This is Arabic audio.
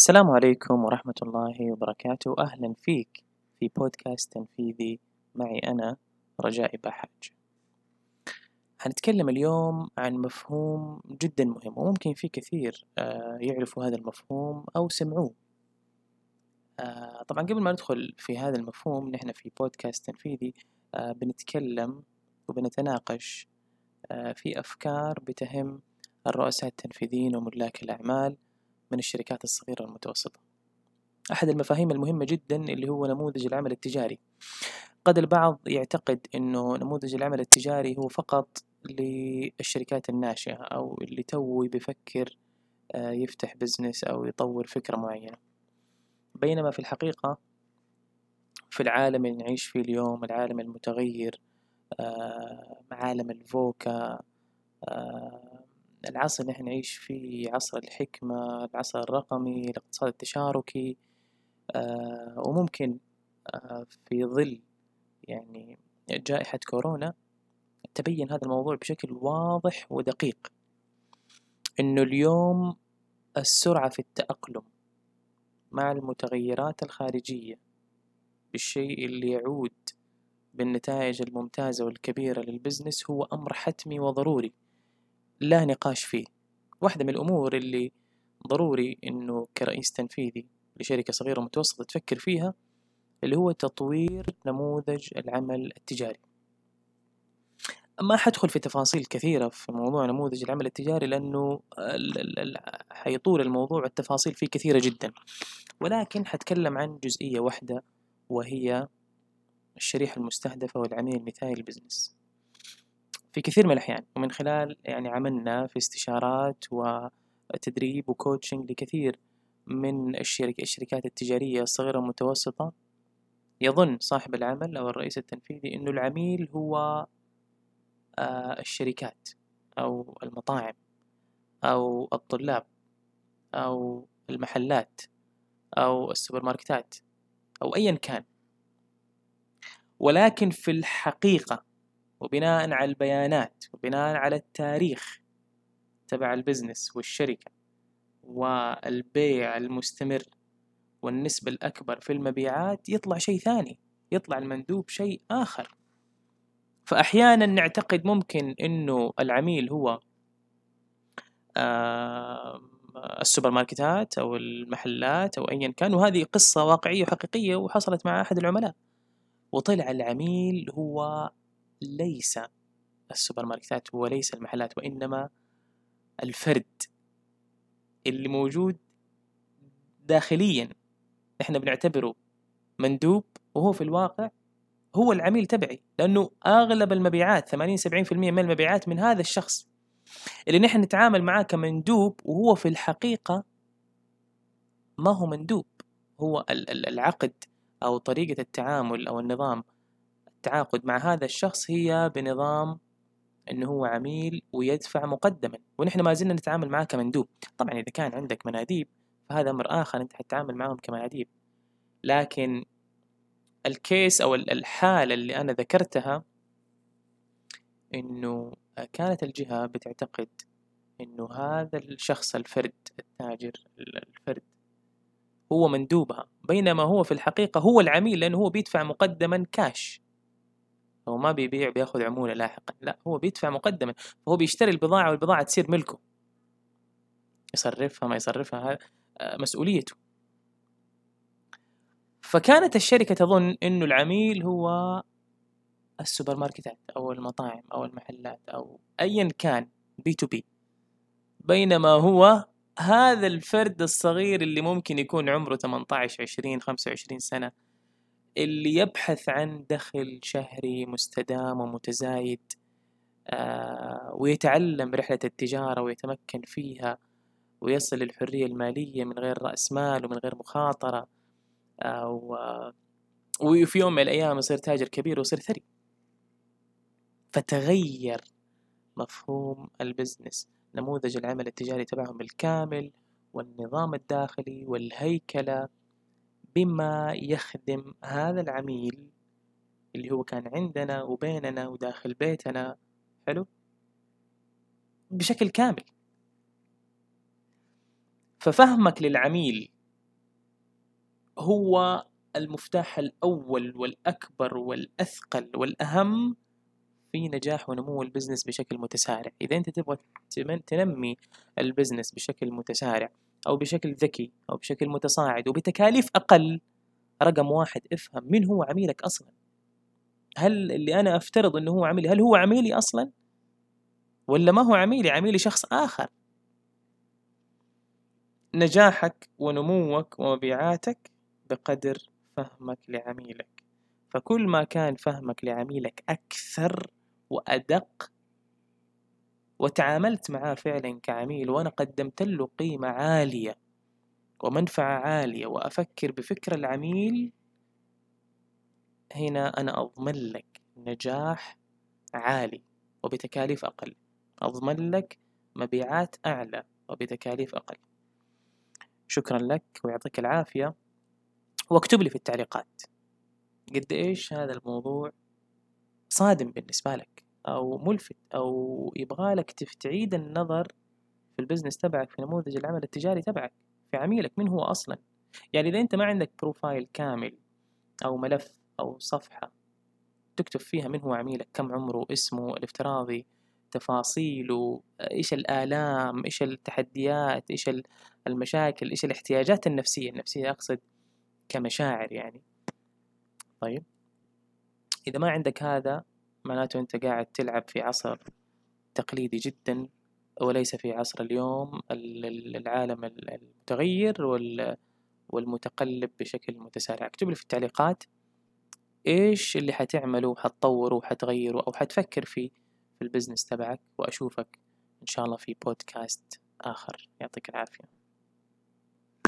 السلام عليكم ورحمة الله وبركاته. أهلا فيك في بودكاست تنفيذي. معي أنا رجاء بحاج. هنتكلم اليوم عن مفهوم جدا مهم وممكن في كثير آه، يعرفوا هذا المفهوم أو سمعوه. آه، طبعا قبل ما ندخل في هذا المفهوم نحن في بودكاست تنفيذي آه، بنتكلم وبنتناقش في أفكار بتهم الرؤساء التنفيذيين وملاك الأعمال من الشركات الصغيرة والمتوسطة أحد المفاهيم المهمة جدا اللي هو نموذج العمل التجاري. قد البعض يعتقد أنه نموذج العمل التجاري هو فقط للشركات الناشئة أو اللي توه بيفكر آه، يفتح business أو يطور فكرة معينة. بينما في الحقيقة في العالم اللي نعيش فيه اليوم العالم المتغير آه، عالم الفوكا آه، العصر اللي إحنا نعيش فيه عصر الحكمة العصر الرقمي الاقتصاد التشاركي وممكن في ظل يعني جائحة كورونا تبين هذا الموضوع بشكل واضح ودقيق. إنه اليوم السرعة في التأقلم مع المتغيرات الخارجية بالشيء اللي يعود بالنتائج الممتازة والكبيرة للبزنس هو أمر حتمي وضروري. لا نقاش فيه. واحدة من الأمور اللي ضروري إنه كرئيس تنفيذي لشركة صغيرة متوسطة تفكر فيها اللي هو تطوير نموذج العمل التجاري. ما حدخل في تفاصيل كثيرة في موضوع نموذج العمل التجاري لأنه حيطول الموضوع التفاصيل فيه كثيرة جدا. ولكن حتكلم عن جزئية واحدة وهي الشريحة المستهدفة والعميل المثالي لل business في كثير من الأحيان ومن خلال يعني عملنا في استشارات وتدريب و coaching لكثير من الشركة الشركات التجارية الصغيرة والمتوسطة يظن صاحب العمل أو الرئيس التنفيذي أنه العميل هو آه، الشركات أو المطاعم أو الطلاب أو المحلات أو السوبر ماركتات أو أيا كان. ولكن في الحقيقة وبناء على البيانات وبناء على التاريخ تبع ال business والشركة والبيع المستمر والنسبة الأكبر في المبيعات يطلع شيء ثاني يطلع المندوب شيء آخر. فأحيانا نعتقد ممكن أنه العميل هو السوبر ماركتات أو المحلات أو أيا كان وهذه قصة واقعية وحقيقية وحصلت مع أحد العملاء. وطلع العميل هو ليس السوبر ماركتات وليس المحلات وإنما الفرد اللي موجود داخليا. إحنا بنعتبره مندوب وهو في الواقع هو العميل تبعي لأنه أغلب المبيعات 80 70% من المبيعات من هذا الشخص. اللي نحن نتعامل معاه كمندوب وهو في الحقيقة ما هو مندوب. هو العقد أو طريقة التعامل أو النظام التعاقد مع هذا الشخص هي بنظام إنه هو عميل ويدفع مقدما ونحن ما زلنا نتعامل معاه كمندوب. طبعا إذا كان عندك مناديب فهذا أمر آخر أنت حتتعامل معهم كمناديب. لكن الكيس أو الحالة اللي أنا ذكرتها إنه كانت الجهة بتعتقد إنه هذا الشخص الفرد التاجر الفرد هو مندوبها. بينما هو في الحقيقة هو العميل لأنه هو بيدفع مقدما كاش هو ما بيبيع بياخذ عمولة لاحقا. لا هو بيدفع مقدما. فهو بيشتري البضاعة والبضاعة تصير ملكه. يصرفها ما يصرفها آه، مسؤوليته. فكانت الشركة تظن إنه العميل هو السوبر ماركتات أو المطاعم أو المحلات أو ايا كان B2B. بينما هو هذا الفرد الصغير اللي ممكن يكون عمره 18 20 25 سنة اللي يبحث عن دخل شهري مستدام ومتزايد آه ويتعلم رحلة التجارة ويتمكن فيها ويصل للحرية المالية من غير رأس مال ومن غير مخاطرة آه وفي يوم من الأيام يصير تاجر كبير ويصير ثري. فتغير مفهوم ال business نموذج العمل التجاري تبعهم بالكامل والنظام الداخلي والهيكلة بما يخدم هذا العميل اللي هو كان عندنا وبيننا وداخل بيتنا. حلو؟ بشكل كامل. ففهمك للعميل هو المفتاح الأول والأكبر والأثقل والأهم في نجاح ونمو ال business بشكل متسارع. إذا أنت تبغى تنمي ال business بشكل متسارع أو بشكل ذكي أو بشكل متصاعد وبتكاليف أقل رقم واحد افهم من هو عميلك أصلا؟ هل اللي أنا أفترض أنه هو عميلي هل هو عميلي أصلا؟ ولا ما هو عميلي؟ عميلي شخص آخر. نجاحك ونموك ومبيعاتك بقدر فهمك لعميلك. فكل ما كان فهمك لعميلك أكثر وأدق وتعاملت معاه فعلا كعميل وأنا قدمت له قيمة عالية ومنفعة عالية وأفكر بفكر العميل هنا أنا أضمن لك نجاح عالي وبتكاليف أقل. أضمن لك مبيعات أعلى وبتكاليف أقل. شكرا لك ويعطيك العافية. واكتب لي في التعليقات قد إيش هذا الموضوع صادم بالنسبة لك؟ أو ملفت أو يبغالك تعيد النظر في ال business تبعك في نموذج العمل التجاري تبعك في عميلك من هو أصلا؟ يعني إذا أنت ما عندك profile كامل أو ملف أو صفحة تكتب فيها من هو عميلك كم عمره اسمه الافتراضي تفاصيله إيش الآلام إيش التحديات إيش المشاكل إيش الاحتياجات النفسية النفسية أقصد كمشاعر يعني. طيب. إذا ما عندك هذا معناته أنت قاعد تلعب في عصر تقليدي جدا وليس في عصر اليوم العالم المتغير والمتقلب بشكل متسارع. اكتب لي في التعليقات إيش اللي حتعمله وحتطوره وحتغيره أو حتفكر فيه في البزنس تبعك وأشوفك إن شاء الله في بودكاست آخر. يعطيك العافية.